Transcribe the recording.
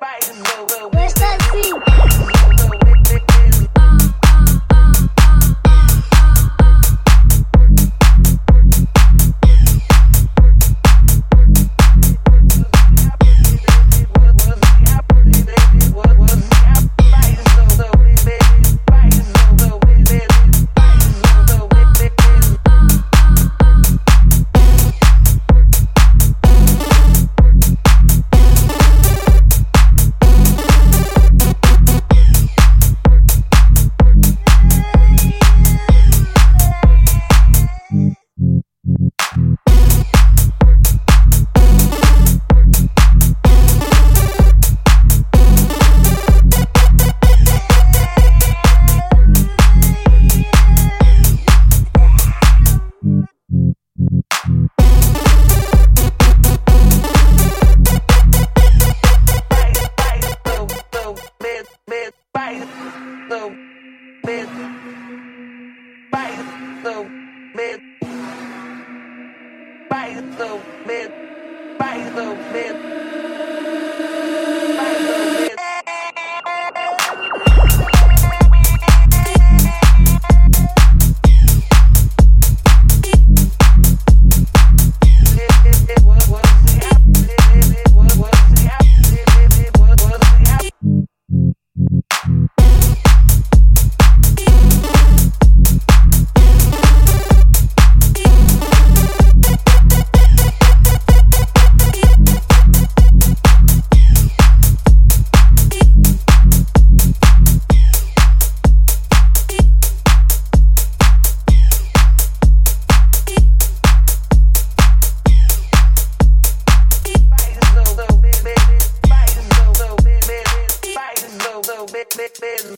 right to. so bit bit bite so bit bite so bit bite so bit bite